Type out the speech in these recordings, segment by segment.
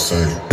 say.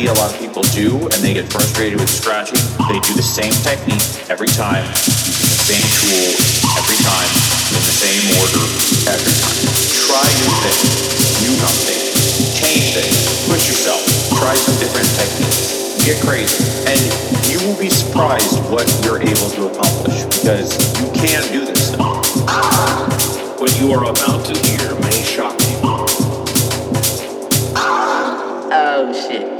See a lot of people do, and they get frustrated with scratching, they do the same technique every time, using the same tool every time, in the same order every time. Try new things, new something, change things, push yourself, try some different techniques, get crazy, and you will be surprised what you're able to accomplish because you can do this stuff. What you are about to hear may shock people. Oh shit.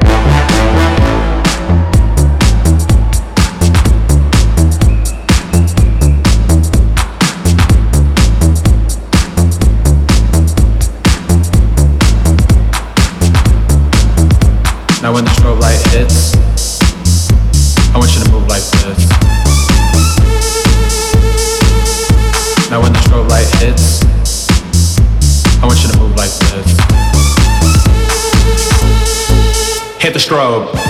strobe.